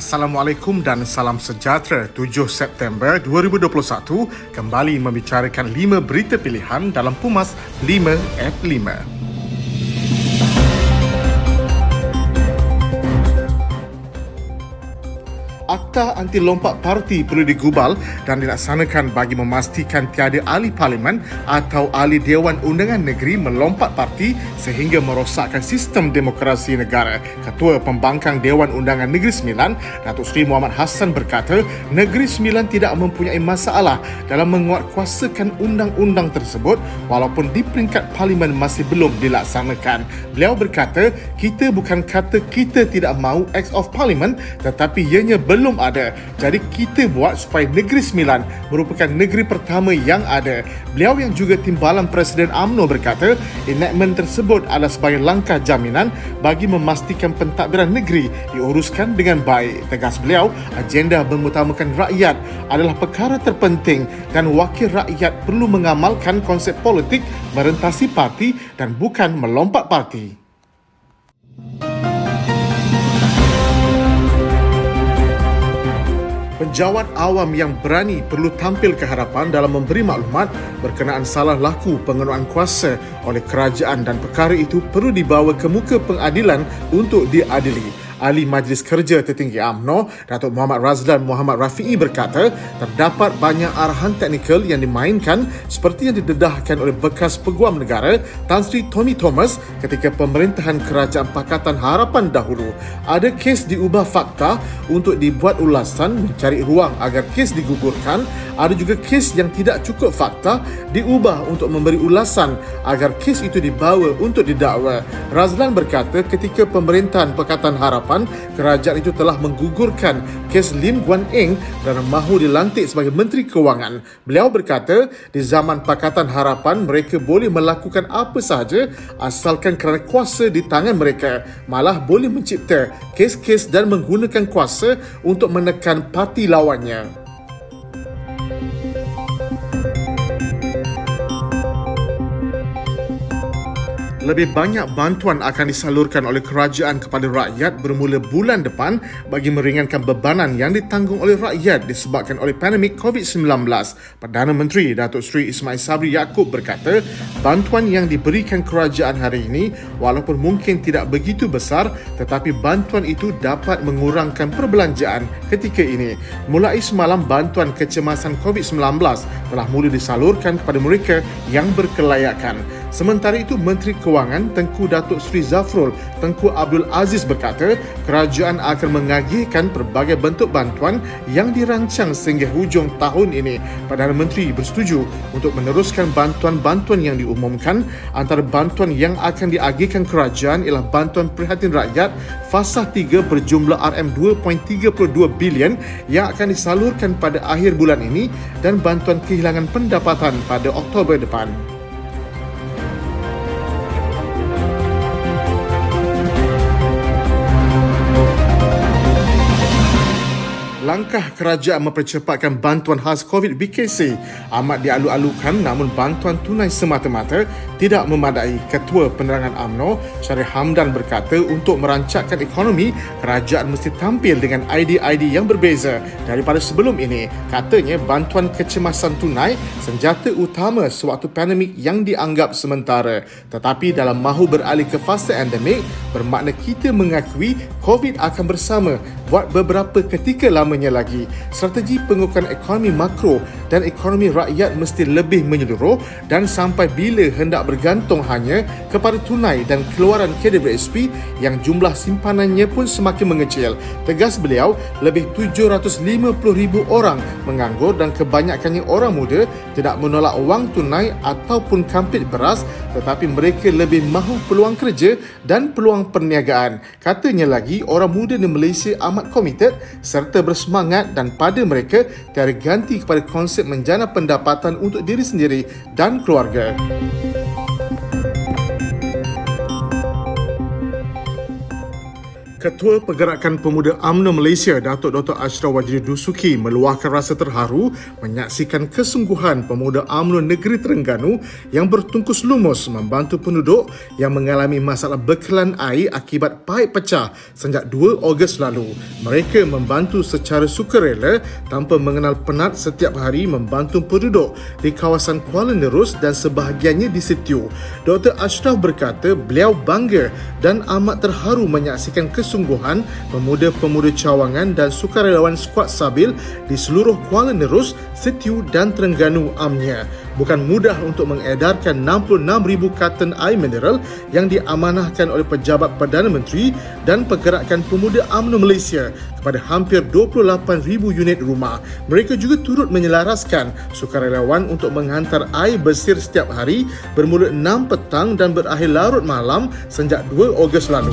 Assalamualaikum dan salam sejahtera 7 September 2021 kembali membicarakan 5 berita pilihan dalam Pumas 5 at 5. Akta anti lompat parti perlu digubal dan dilaksanakan bagi memastikan tiada ahli parlimen atau ahli Dewan Undangan Negeri melompat parti sehingga merosakkan sistem demokrasi negara. Ketua Pembangkang Dewan Undangan Negeri Sembilan, Datuk Seri Muhammad Hassan berkata, Negeri Sembilan tidak mempunyai masalah dalam menguatkuasakan undang-undang tersebut walaupun di peringkat parlimen masih belum dilaksanakan. Beliau berkata, kita bukan kata kita tidak mahu Acts of Parliament tetapi ianya belum belum ada. Jadi kita buat supaya Negeri Sembilan merupakan negeri pertama yang ada. Beliau yang juga timbalan Presiden AMNO berkata, enactment tersebut adalah sebagai langkah jaminan bagi memastikan pentadbiran negeri diuruskan dengan baik. Tegas beliau, agenda mengutamakan rakyat adalah perkara terpenting dan wakil rakyat perlu mengamalkan konsep politik merentasi parti dan bukan melompat parti. Penjawat awam yang berani perlu tampil ke hadapan dalam memberi maklumat berkenaan salah laku pengenuan kuasa oleh kerajaan dan perkara itu perlu dibawa ke muka pengadilan untuk diadili. Ahli Majlis Kerja Tertinggi AMNO, Datuk Muhammad Razlan Muhammad Rafi'i berkata, terdapat banyak arahan teknikal yang dimainkan seperti yang didedahkan oleh bekas peguam negara Tan Sri Tommy Thomas ketika pemerintahan Kerajaan Pakatan Harapan dahulu. Ada kes diubah fakta untuk dibuat ulasan mencari ruang agar kes digugurkan. Ada juga kes yang tidak cukup fakta diubah untuk memberi ulasan agar kes itu dibawa untuk didakwa. Razlan berkata ketika pemerintahan Pakatan harapan kerajaan itu telah menggugurkan kes Lim Guan Eng kerana mahu dilantik sebagai Menteri Kewangan. Beliau berkata, di zaman Pakatan Harapan mereka boleh melakukan apa sahaja asalkan kerana kuasa di tangan mereka. Malah boleh mencipta kes-kes dan menggunakan kuasa untuk menekan parti lawannya. Lebih banyak bantuan akan disalurkan oleh kerajaan kepada rakyat bermula bulan depan bagi meringankan bebanan yang ditanggung oleh rakyat disebabkan oleh pandemik COVID-19. Perdana Menteri Datuk Seri Ismail Sabri Yaakob berkata, bantuan yang diberikan kerajaan hari ini walaupun mungkin tidak begitu besar tetapi bantuan itu dapat mengurangkan perbelanjaan ketika ini. Mulai semalam bantuan kecemasan COVID-19 telah mula disalurkan kepada mereka yang berkelayakan. Sementara itu, Menteri Kewangan Tengku Datuk Sri Zafrul Tengku Abdul Aziz berkata, kerajaan akan mengagihkan pelbagai bentuk bantuan yang dirancang sehingga hujung tahun ini. Perdana Menteri bersetuju untuk meneruskan bantuan-bantuan yang diumumkan. Antara bantuan yang akan diagihkan kerajaan ialah bantuan prihatin rakyat fasa 3 berjumlah RM2.32 bilion yang akan disalurkan pada akhir bulan ini dan bantuan kehilangan pendapatan pada Oktober depan. Langkah kerajaan mempercepatkan bantuan khas COVID BKC amat dialu-alukan namun bantuan tunai semata-mata tidak memadai. Ketua Penerangan AMNO Syarif Hamdan berkata untuk merancangkan ekonomi, kerajaan mesti tampil dengan ID-ID yang berbeza daripada sebelum ini. Katanya bantuan kecemasan tunai senjata utama sewaktu pandemik yang dianggap sementara. Tetapi dalam mahu beralih ke fase endemik, bermakna kita mengakui COVID akan bersama buat beberapa ketika lamanya lagi. Strategi pengukuran ekonomi makro dan ekonomi rakyat mesti lebih menyeluruh dan sampai bila hendak bergantung hanya kepada tunai dan keluaran KWSP yang jumlah simpanannya pun semakin mengecil. Tegas beliau, lebih 750,000 orang menganggur dan kebanyakannya orang muda tidak menolak wang tunai ataupun kampit beras tetapi mereka lebih mahu peluang kerja dan peluang perniagaan. Katanya lagi, orang muda di Malaysia amat komited serta bersemangat dan pada mereka tiada ganti kepada konsep menjana pendapatan untuk diri sendiri dan keluarga. Ketua Pergerakan Pemuda UMNO Malaysia Datuk Dr. Ashraf Wajidi Dusuki meluahkan rasa terharu menyaksikan kesungguhan pemuda UMNO Negeri Terengganu yang bertungkus lumus membantu penduduk yang mengalami masalah bekalan air akibat paip pecah sejak 2 Ogos lalu. Mereka membantu secara sukarela tanpa mengenal penat setiap hari membantu penduduk di kawasan Kuala Nerus dan sebahagiannya di Sitiu. Dr. Ashraf berkata beliau bangga dan amat terharu menyaksikan kesungguhan kesungguhan pemuda-pemuda cawangan dan sukarelawan skuad Sabil di seluruh Kuala Nerus, Setiu dan Terengganu amnya. Bukan mudah untuk mengedarkan 66,000 karton air mineral yang diamanahkan oleh pejabat Perdana Menteri dan Pergerakan Pemuda UMNO Malaysia kepada hampir 28,000 unit rumah. Mereka juga turut menyelaraskan sukarelawan untuk menghantar air bersih setiap hari bermula 6 petang dan berakhir larut malam sejak 2 Ogos lalu.